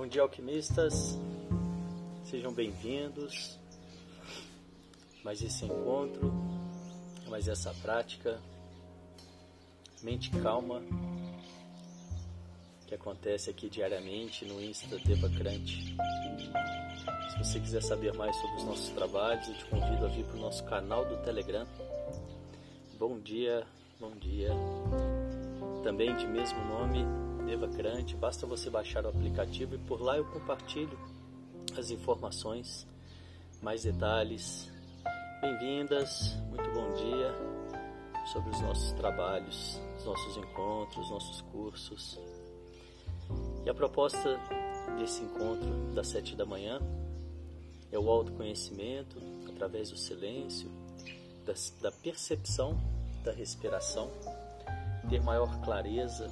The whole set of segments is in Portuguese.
Bom dia, alquimistas. Sejam bem-vindos. Mais esse encontro, mais essa prática, mente calma, que acontece aqui diariamente no Insta Devacrante. Se você quiser saber mais sobre os nossos trabalhos, eu te convido a vir para o nosso canal do Telegram. Bom dia, bom dia. Também de mesmo nome, Devacrante. Basta você baixar o aplicativo e por lá eu compartilho as informações, mais detalhes. Bem-vindas, muito bom dia sobre os nossos trabalhos, os nossos encontros, os nossos cursos. E a proposta desse encontro das sete da manhã é o autoconhecimento através do silêncio, da percepção da respiração, ter maior clareza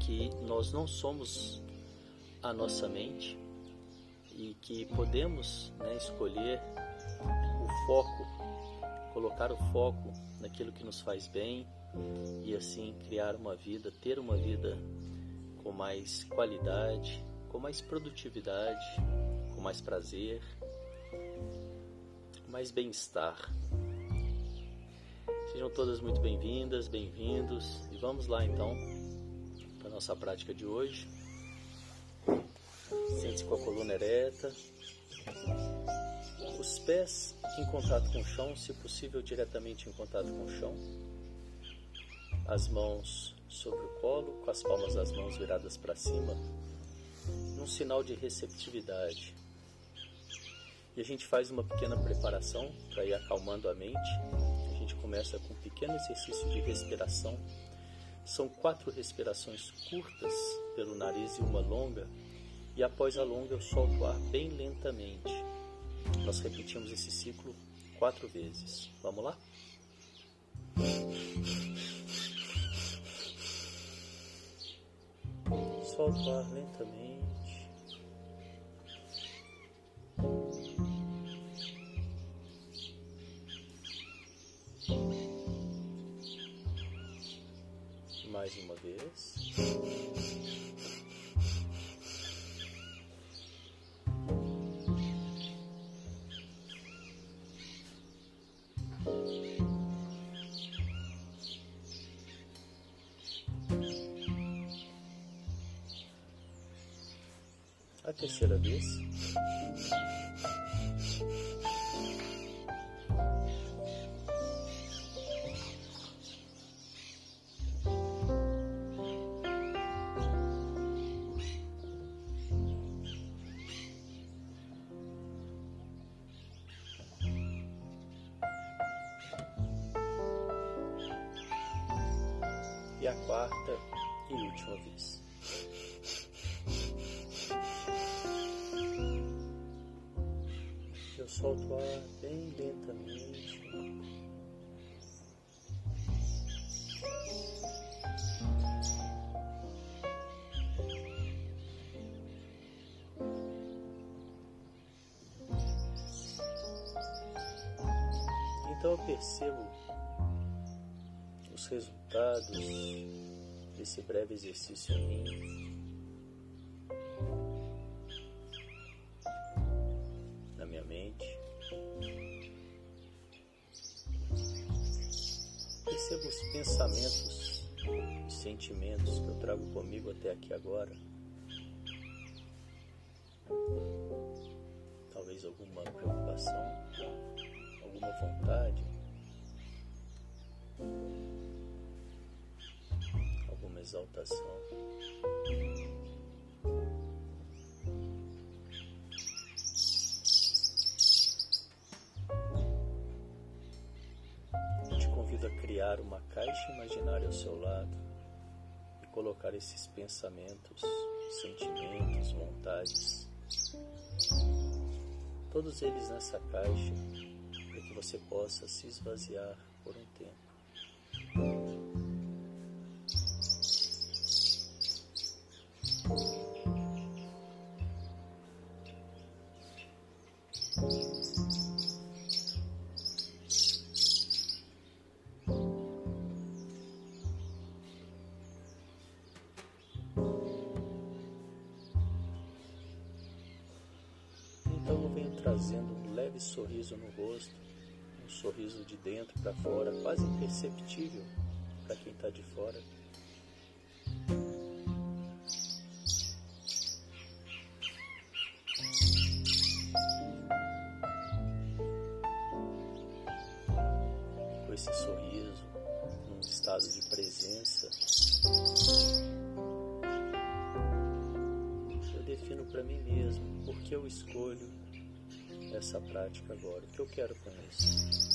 que nós não somos a nossa mente, e que podemos né, escolher o foco, colocar o foco naquilo que nos faz bem e assim criar uma vida, ter uma vida com mais qualidade, com mais produtividade, com mais prazer, mais bem-estar. Sejam todas muito bem-vindas, bem-vindos e vamos lá então nossa prática de hoje. Sente-se com a coluna ereta. Os pés em contato com o chão, se possível diretamente em contato com o chão. As mãos sobre o colo, com as palmas das mãos viradas para cima, num sinal de receptividade. E a gente faz uma pequena preparação para ir acalmando a mente. A gente começa com um pequeno exercício de respiração. São quatro respirações curtas pelo nariz e uma longa e após a longa eu solto o ar bem lentamente. Nós repetimos esse ciclo quatro vezes. Vamos lá? Solto o ar lentamente. Terceira vez. E a quarta e última vez. Eu solto o ar bem lentamente. Então eu percebo os resultados desse breve exercício em mim. Até aqui agora. Talvez alguma preocupação, alguma vontade, alguma exaltação. Eu te convido a criar uma caixa imaginária ao seu lado colocar esses pensamentos, sentimentos, vontades, todos eles nessa caixa para que você possa se esvaziar por um tempo. Sorriso de dentro para fora, quase imperceptível para quem está de fora. Com esse sorriso, num estado de presença, eu defino para mim mesmo por que eu escolho essa prática agora, o que eu quero com isso.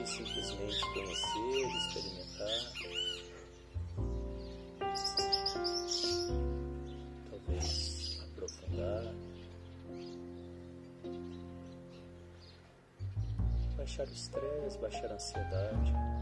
Talvez simplesmente conhecer, experimentar. Talvez aprofundar. Baixar o estresse, baixar a ansiedade.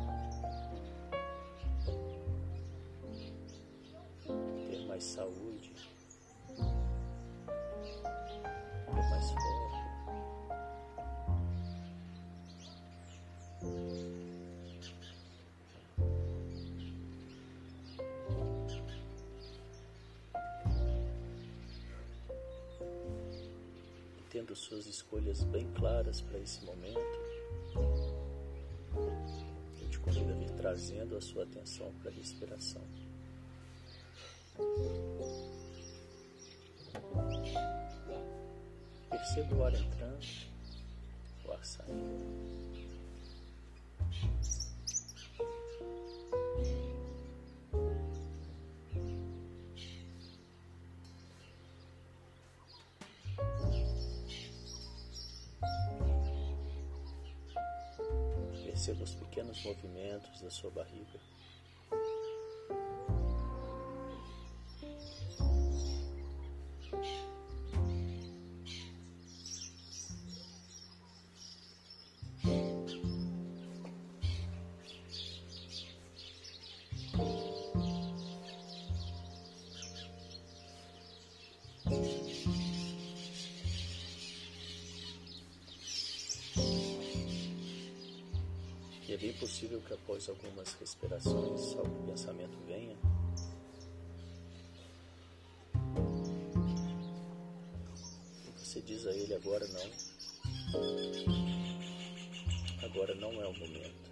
Escolhas bem claras para esse momento, eu te convido a vir trazendo a sua atenção para a respiração. Perceba os pequenos movimentos da sua barriga. É bem possível que após algumas respirações algum pensamento venha. E você diz a ele agora não. Agora não é o momento.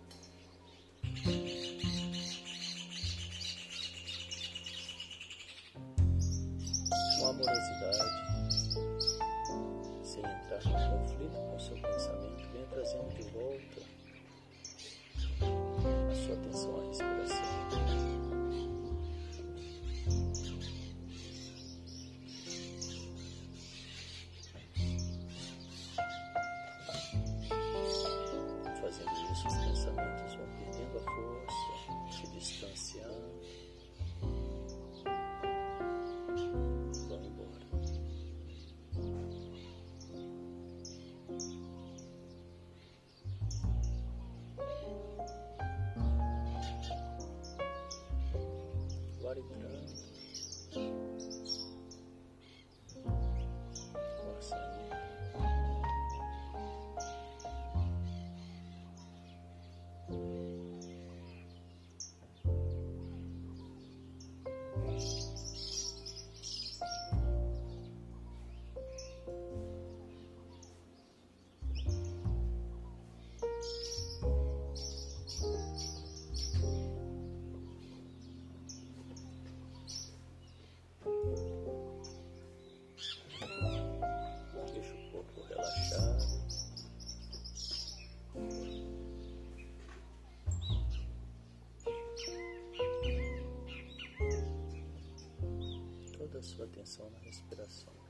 Sua atenção na respiração.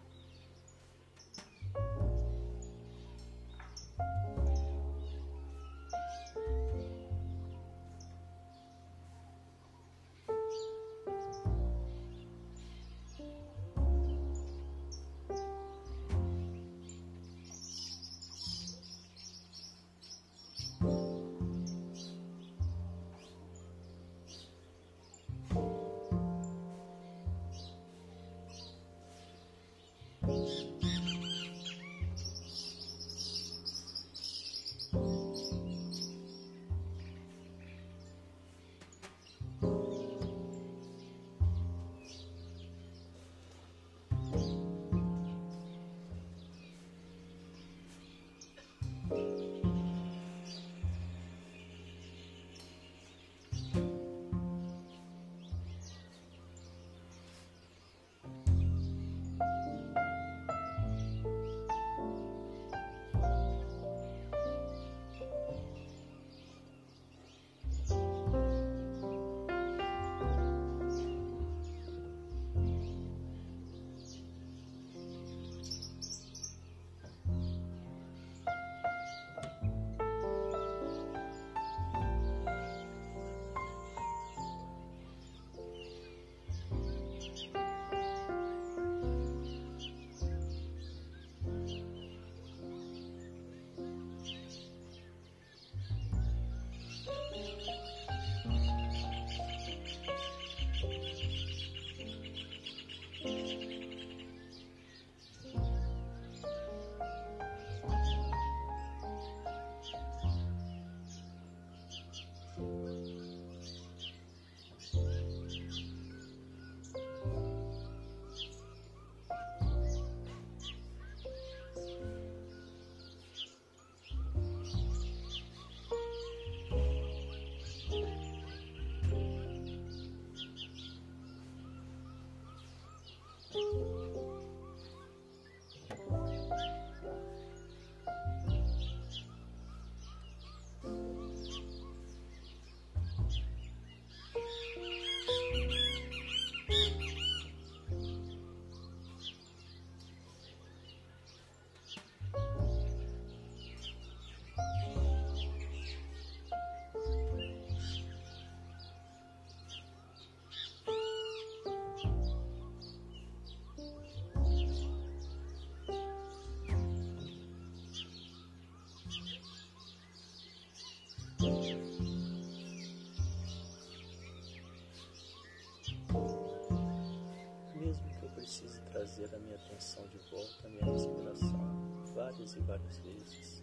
Trazer a minha atenção de volta à minha respiração várias e várias vezes.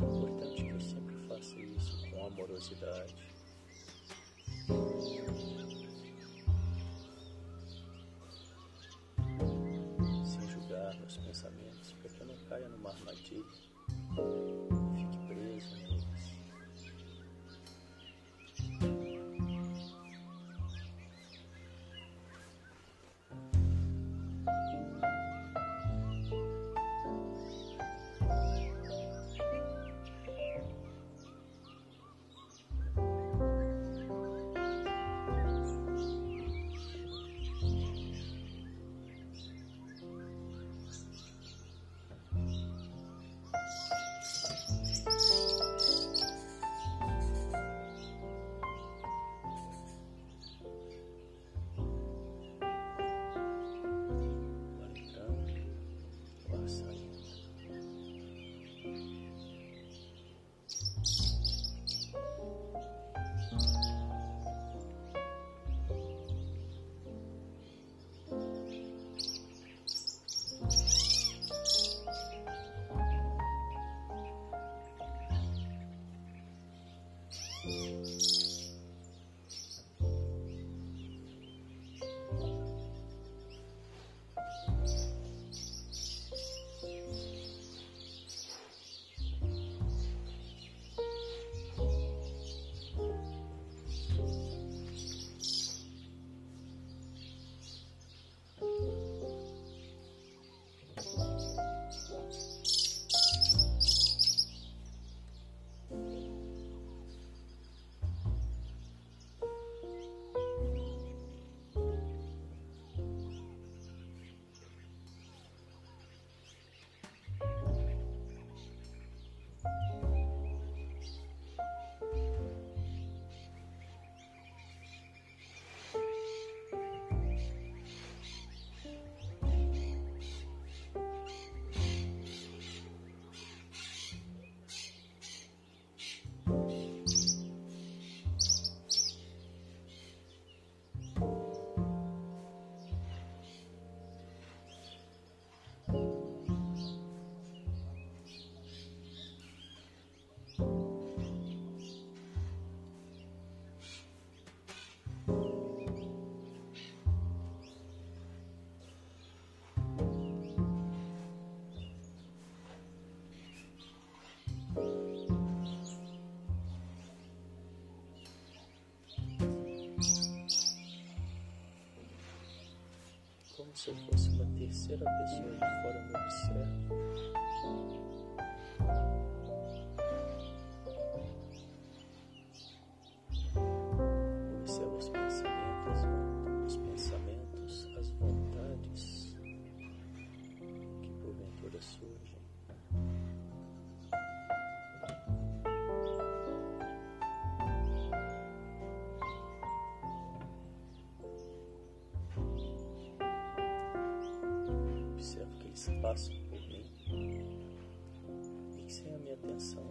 É importante que eu sempre faça isso com amorosidade. Sem julgar meus pensamentos, para que eu não caia numa armadilha se eu fosse uma terceira pessoa de fora me observa. Passam por mim sem a minha atenção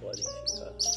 podem ficar.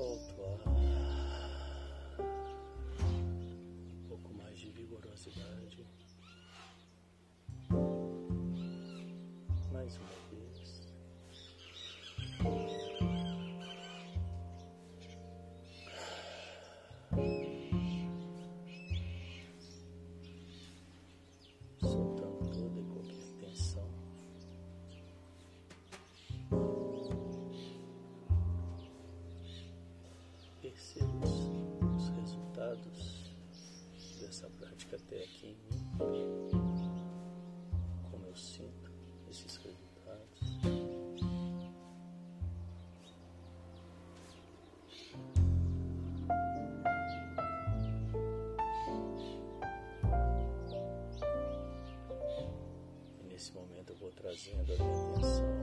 Solta o ar. Um pouco mais de vigorosidade. Prática até aqui. Como eu sinto esses resultados. E nesse momento eu vou trazendo a minha atenção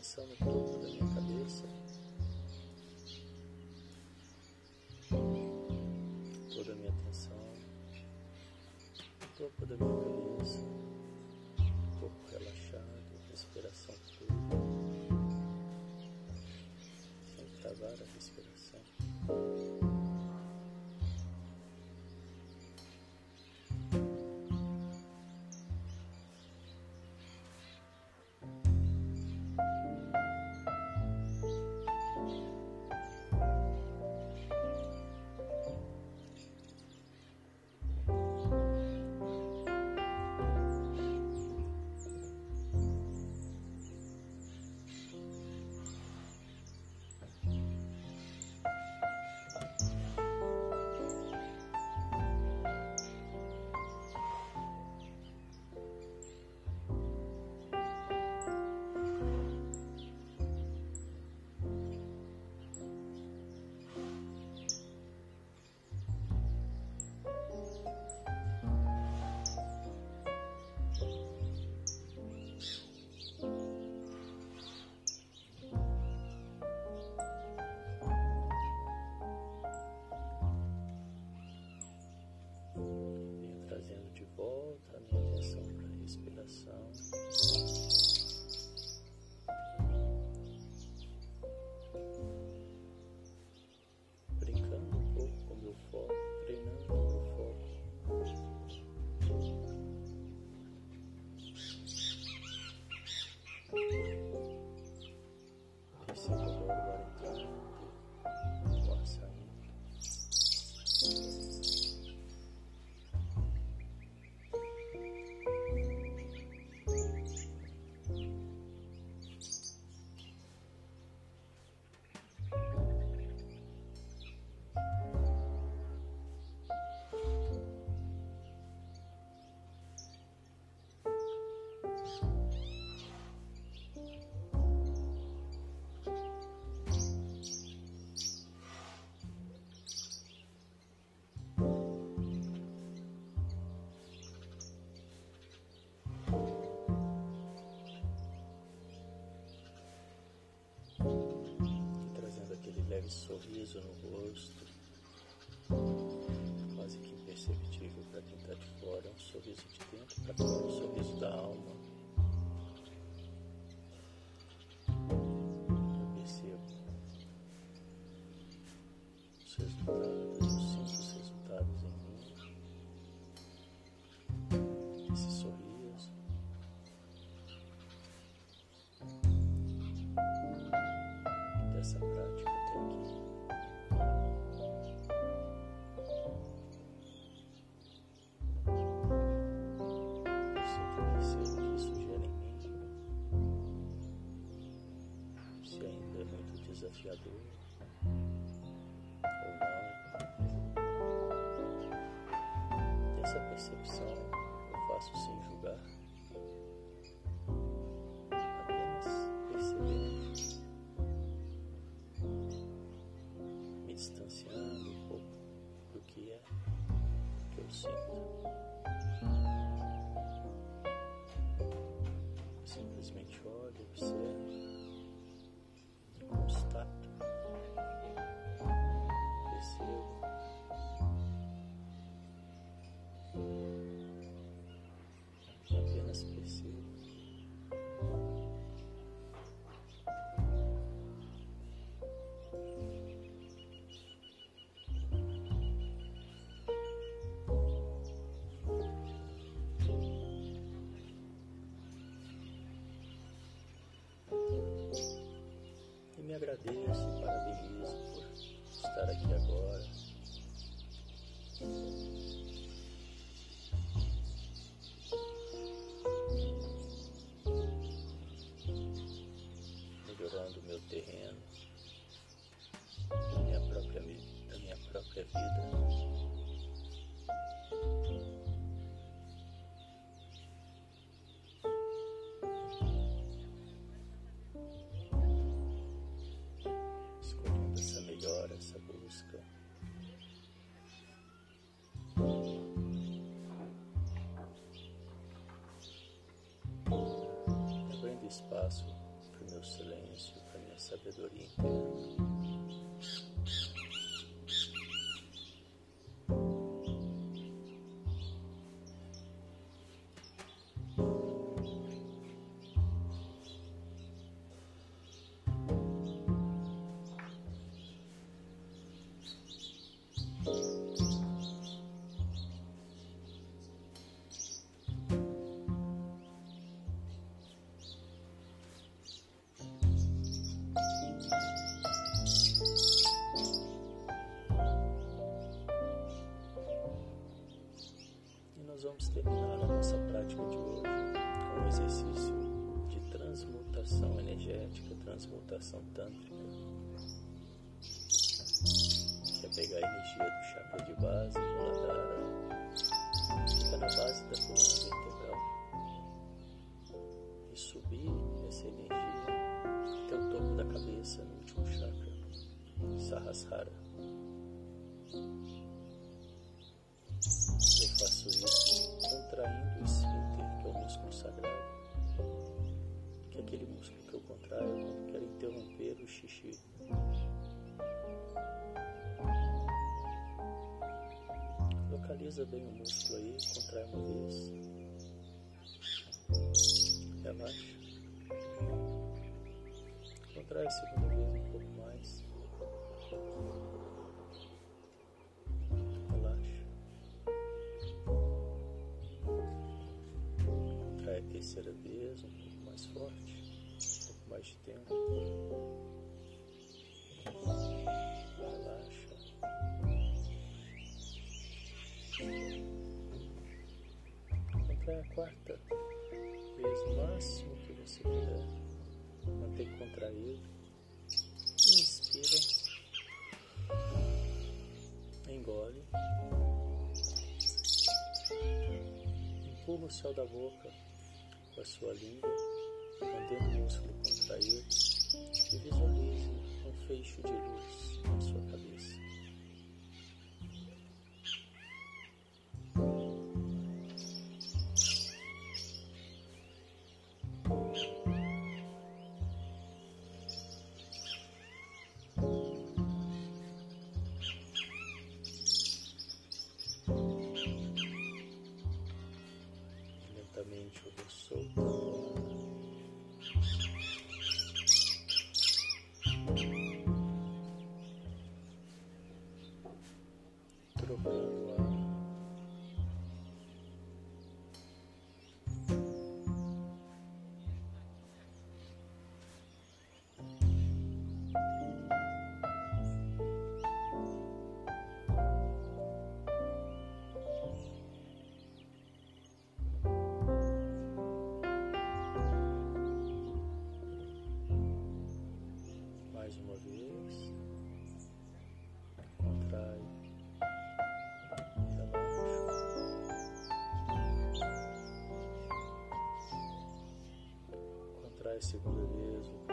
atenção no topo da minha cabeça. Toda a minha atenção no topo da minha cabeça. Corpo relaxado, respiração fluida. Sem travar a respiração. Leve sorriso no rosto, quase que imperceptível para quem está de fora, é um sorriso de dentro para fora, um sorriso da alma. Desafiador ou não. Dessa percepção eu faço sem julgar. Agradeço e parabenizo por estar aqui agora. Melhorando meu terreno, da minha própria, minha própria vida. Espaço para o meu silêncio, para a minha sabedoria interna. Exercício de transmutação energética, transmutação tântrica. Que pegar a energia do chakra de base, de Muladhara, fica na base da coluna vertebral e subir essa energia até o topo da cabeça, no último chakra, Sahasrara. Eu faço isso contraindo o músculo sagrado, que é aquele músculo que eu contraio quando quero interromper o xixi. Localiza bem o músculo aí, contrai uma vez. Relaxa. Contrai a segunda vez um pouco mais. A terceira vez, um pouco mais forte, um pouco mais de tempo. Relaxa. Contrai a quarta vez, o máximo que você puder. Mantém contraído. Inspira. Engole. Empurra o céu da boca com a sua língua, mantendo o músculo contraído e visualize um feixe de luz Contrai a segunda vez,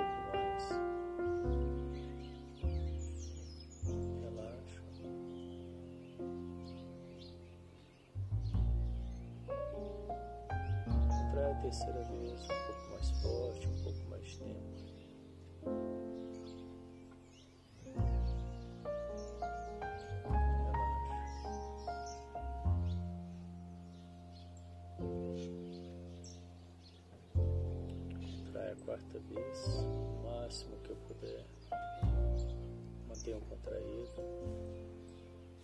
quarta vez, o máximo que eu puder. Mantenha contraído.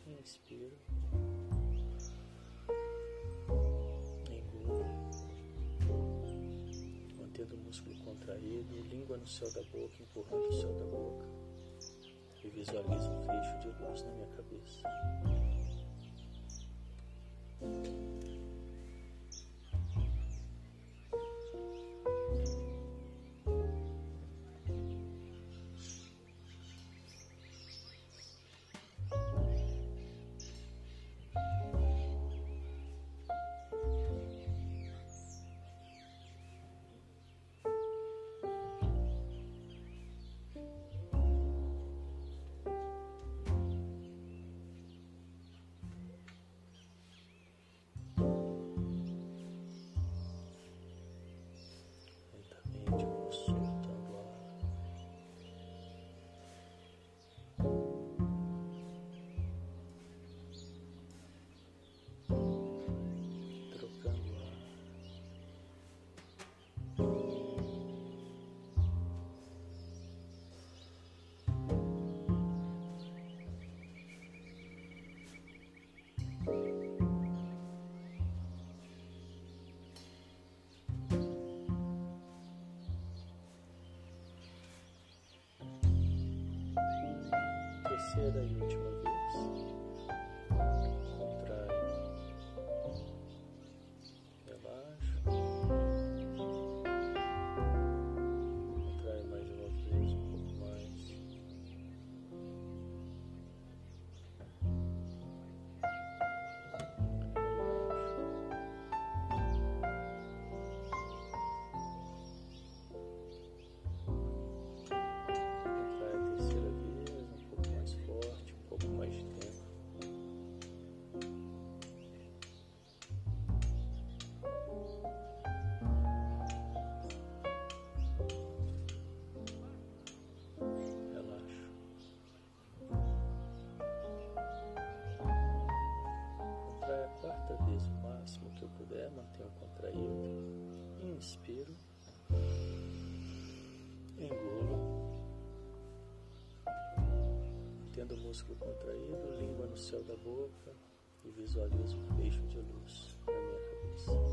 Inspiro. Engula. Mantendo o músculo contraído, língua no céu da boca, empurrando o céu da boca. E visualizo um fecho de luz na minha cabeça. Terceira e última vez. Contraído. Inspiro. Engulo. Mantendo o músculo contraído, língua no céu da boca e visualizo um feixe de luz na minha cabeça.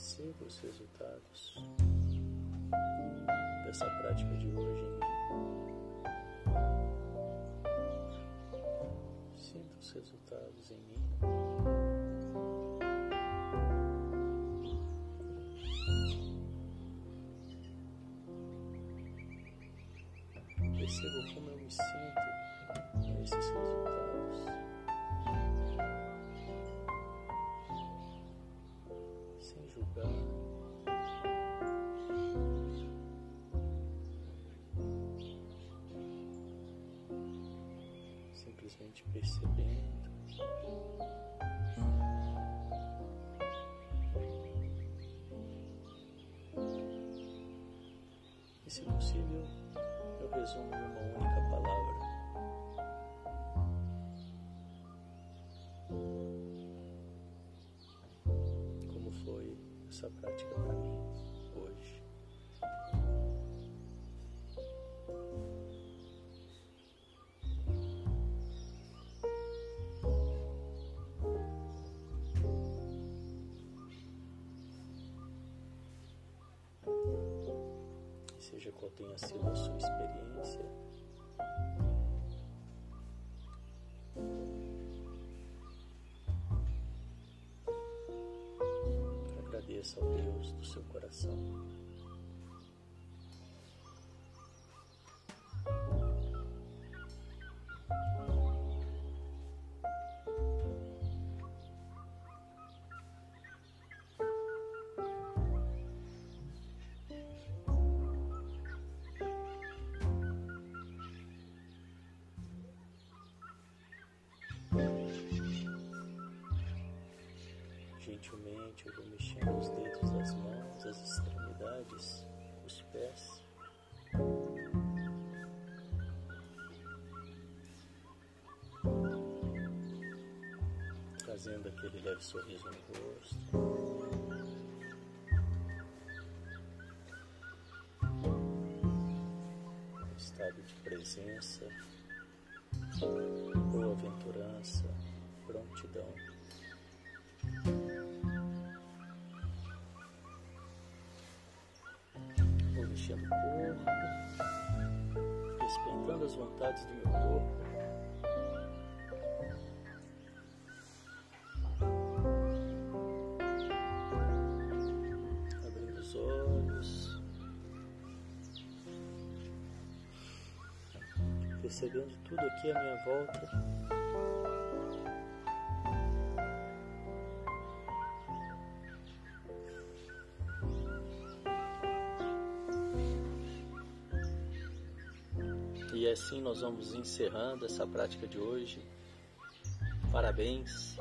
Perceba os resultados dessa prática de hoje. Sinta os resultados em mim. Percebendo. E se possível, eu resumo em uma única palavra. Como foi essa prática seja qual tenha sido a sua experiência. Agradeça ao Deus do seu coração. Gentilmente eu vou mexendo os dedos das mãos, as extremidades, os pés. Trazendo aquele leve sorriso no rosto. Estado de presença, boa-aventurança, prontidão. Vontades do meu corpo. Abrindo os olhos, percebendo tudo aqui à minha volta. Nós vamos encerrando essa prática de hoje. Parabéns.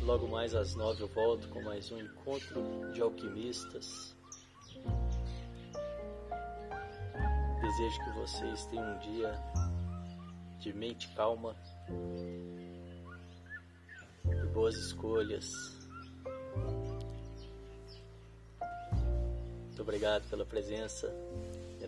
Logo mais às nove eu volto com mais um encontro de alquimistas. Desejo que vocês tenham um dia de mente calma e boas escolhas. Muito obrigado pela presença